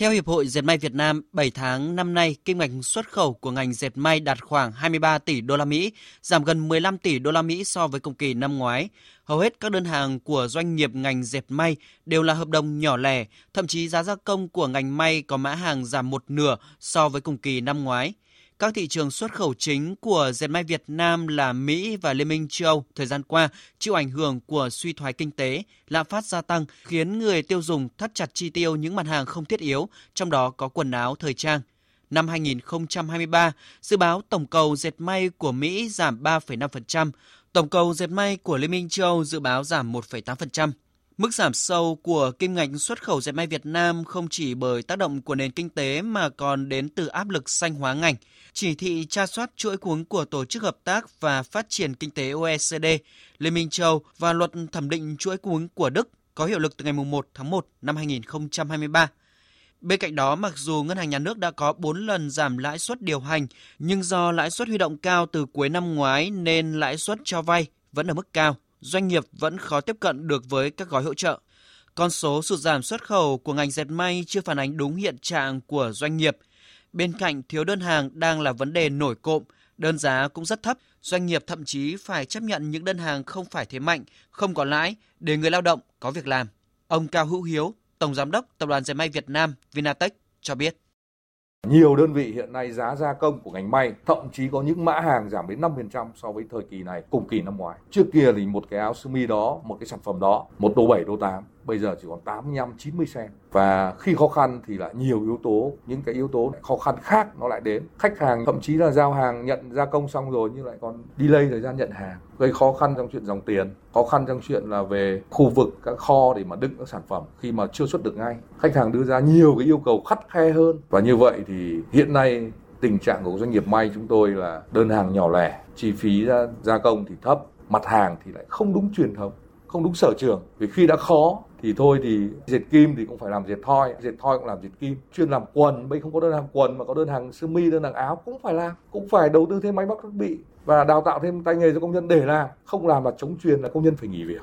Theo Hiệp hội Dệt may Việt Nam, 7 tháng năm nay, kim ngạch xuất khẩu của ngành dệt may đạt khoảng 23 tỷ đô la Mỹ, giảm gần 15 tỷ đô la Mỹ so với cùng kỳ năm ngoái. Hầu hết các đơn hàng của doanh nghiệp ngành dệt may đều là hợp đồng nhỏ lẻ, thậm chí giá gia công của ngành may có mã hàng giảm một nửa so với cùng kỳ năm ngoái. Các thị trường xuất khẩu chính của dệt may Việt Nam là Mỹ và Liên minh châu Âu thời gian qua chịu ảnh hưởng của suy thoái kinh tế, lạm phát gia tăng khiến người tiêu dùng thắt chặt chi tiêu những mặt hàng không thiết yếu, trong đó có quần áo, thời trang. Năm 2023, dự báo tổng cầu dệt may của Mỹ giảm 3,5%, tổng cầu dệt may của Liên minh châu Âu dự báo giảm 1,8%. Mức giảm sâu của kim ngạch xuất khẩu dệt may Việt Nam không chỉ bởi tác động của nền kinh tế mà còn đến từ áp lực xanh hóa ngành. Chỉ thị tra soát chuỗi cuống của Tổ chức Hợp tác và Phát triển Kinh tế OECD, Liên minh châu và luật thẩm định chuỗi cuống của Đức có hiệu lực từ ngày 1 tháng 1 năm 2023. Bên cạnh đó, mặc dù Ngân hàng Nhà nước đã có 4 lần giảm lãi suất điều hành, nhưng do lãi suất huy động cao từ cuối năm ngoái nên lãi suất cho vay vẫn ở mức cao doanh nghiệp vẫn khó tiếp cận được với các gói hỗ trợ. Con số sụt giảm xuất khẩu của ngành dệt may chưa phản ánh đúng hiện trạng của doanh nghiệp. Bên cạnh thiếu đơn hàng đang là vấn đề nổi cộm, đơn giá cũng rất thấp, doanh nghiệp thậm chí phải chấp nhận những đơn hàng không phải thế mạnh, không có lãi để người lao động có việc làm. Ông Cao Hữu Hiếu, Tổng Giám đốc Tập đoàn Dệt may Việt Nam Vinatech cho biết. Nhiều đơn vị hiện nay giá gia công của ngành may thậm chí có những mã hàng giảm đến 5% so với thời kỳ này cùng kỳ năm ngoái. Trước kia thì một cái áo sơ mi đó, một cái sản phẩm đó, một đô 7 đô 8, bây giờ chỉ còn 85 90 xe Và khi khó khăn thì lại nhiều yếu tố, những cái yếu tố khó khăn khác nó lại đến. Khách hàng thậm chí là giao hàng nhận gia công xong rồi nhưng lại còn delay thời gian nhận hàng, gây khó khăn trong chuyện dòng tiền, khó khăn trong chuyện là về khu vực các kho để mà đựng các sản phẩm khi mà chưa xuất được ngay. Khách hàng đưa ra nhiều cái yêu cầu khắt khe hơn và như vậy thì hiện nay tình trạng của doanh nghiệp may chúng tôi là đơn hàng nhỏ lẻ, chi phí ra gia công thì thấp, mặt hàng thì lại không đúng truyền thống, không đúng sở trường. Vì khi đã khó thì thôi thì dệt kim thì cũng phải làm dệt thoi, dệt thoi cũng làm dệt kim. Chuyên làm quần, bây không có đơn hàng quần mà có đơn hàng sơ mi, đơn hàng áo cũng phải làm, cũng phải đầu tư thêm máy móc thiết bị và đào tạo thêm tay nghề cho công nhân để làm, không làm là chống truyền là công nhân phải nghỉ việc.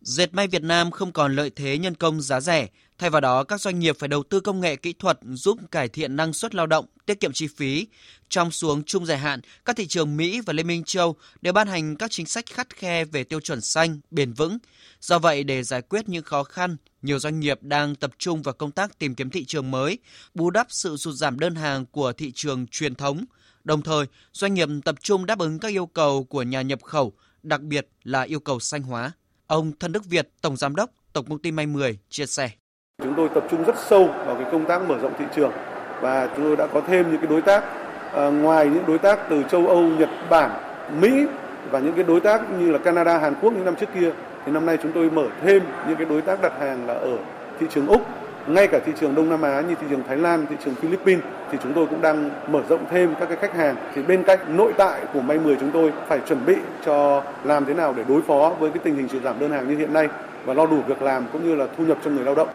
Dệt may Việt Nam không còn lợi thế nhân công giá rẻ, thay vào đó các doanh nghiệp phải đầu tư công nghệ kỹ thuật giúp cải thiện năng suất lao động, tiết kiệm chi phí. Trong xuống chung dài hạn, các thị trường Mỹ và Liên minh châu đều ban hành các chính sách khắt khe về tiêu chuẩn xanh, bền vững. Do vậy, để giải quyết những khó khăn, nhiều doanh nghiệp đang tập trung vào công tác tìm kiếm thị trường mới, bù đắp sự sụt giảm đơn hàng của thị trường truyền thống. Đồng thời, doanh nghiệp tập trung đáp ứng các yêu cầu của nhà nhập khẩu, đặc biệt là yêu cầu xanh hóa. Ông Thân Đức Việt, Tổng Giám đốc Tổng công ty May 10 chia sẻ. Chúng tôi tập trung rất sâu vào cái công tác mở rộng thị trường và chúng tôi đã có thêm những cái đối tác à, ngoài những đối tác từ châu Âu, Nhật Bản, Mỹ và những cái đối tác như là Canada, Hàn Quốc những năm trước kia thì năm nay chúng tôi mở thêm những cái đối tác đặt hàng là ở thị trường Úc, ngay cả thị trường Đông Nam Á như thị trường Thái Lan, thị trường Philippines thì chúng tôi cũng đang mở rộng thêm các cái khách hàng. Thì bên cạnh nội tại của May 10 chúng tôi phải chuẩn bị cho làm thế nào để đối phó với cái tình hình sụt giảm đơn hàng như hiện nay và lo đủ việc làm cũng như là thu nhập cho người lao động.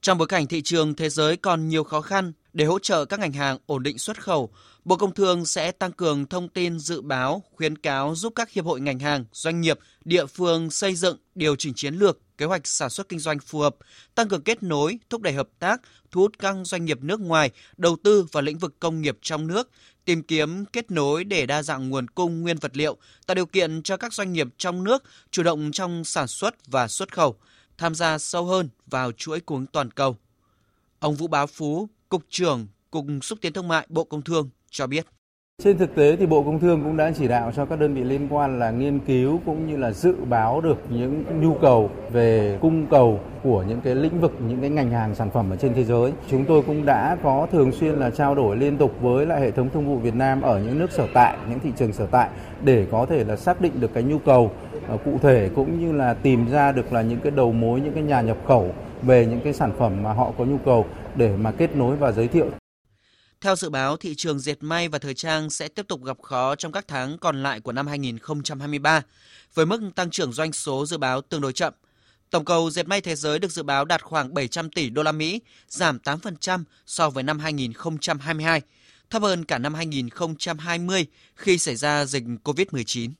Trong bối cảnh thị trường thế giới còn nhiều khó khăn, để hỗ trợ các ngành hàng ổn định xuất khẩu, Bộ Công Thương sẽ tăng cường thông tin dự báo, khuyến cáo giúp các hiệp hội ngành hàng, doanh nghiệp, địa phương xây dựng, điều chỉnh chiến lược, kế hoạch sản xuất kinh doanh phù hợp, tăng cường kết nối, thúc đẩy hợp tác, thu hút các doanh nghiệp nước ngoài đầu tư vào lĩnh vực công nghiệp trong nước, tìm kiếm kết nối để đa dạng nguồn cung nguyên vật liệu, tạo điều kiện cho các doanh nghiệp trong nước chủ động trong sản xuất và xuất khẩu, tham gia sâu hơn vào chuỗi cung toàn cầu. Ông Vũ Bá Phú, Cục trưởng Cục Xúc tiến Thương mại Bộ Công Thương cho biết. Trên thực tế thì Bộ Công Thương cũng đã chỉ đạo cho các đơn vị liên quan là nghiên cứu cũng như là dự báo được những nhu cầu về cung cầu của những cái lĩnh vực, những cái ngành hàng sản phẩm ở trên thế giới. Chúng tôi cũng đã có thường xuyên là trao đổi liên tục với lại hệ thống thương vụ Việt Nam ở những nước sở tại, những thị trường sở tại để có thể là xác định được cái nhu cầu ờ, cụ thể cũng như là tìm ra được là những cái đầu mối, những cái nhà nhập khẩu về những cái sản phẩm mà họ có nhu cầu để mà kết nối và giới thiệu. Theo dự báo, thị trường dệt may và thời trang sẽ tiếp tục gặp khó trong các tháng còn lại của năm 2023, với mức tăng trưởng doanh số dự báo tương đối chậm. Tổng cầu dệt may thế giới được dự báo đạt khoảng 700 tỷ đô la Mỹ, giảm 8% so với năm 2022, thấp hơn cả năm 2020 khi xảy ra dịch COVID-19.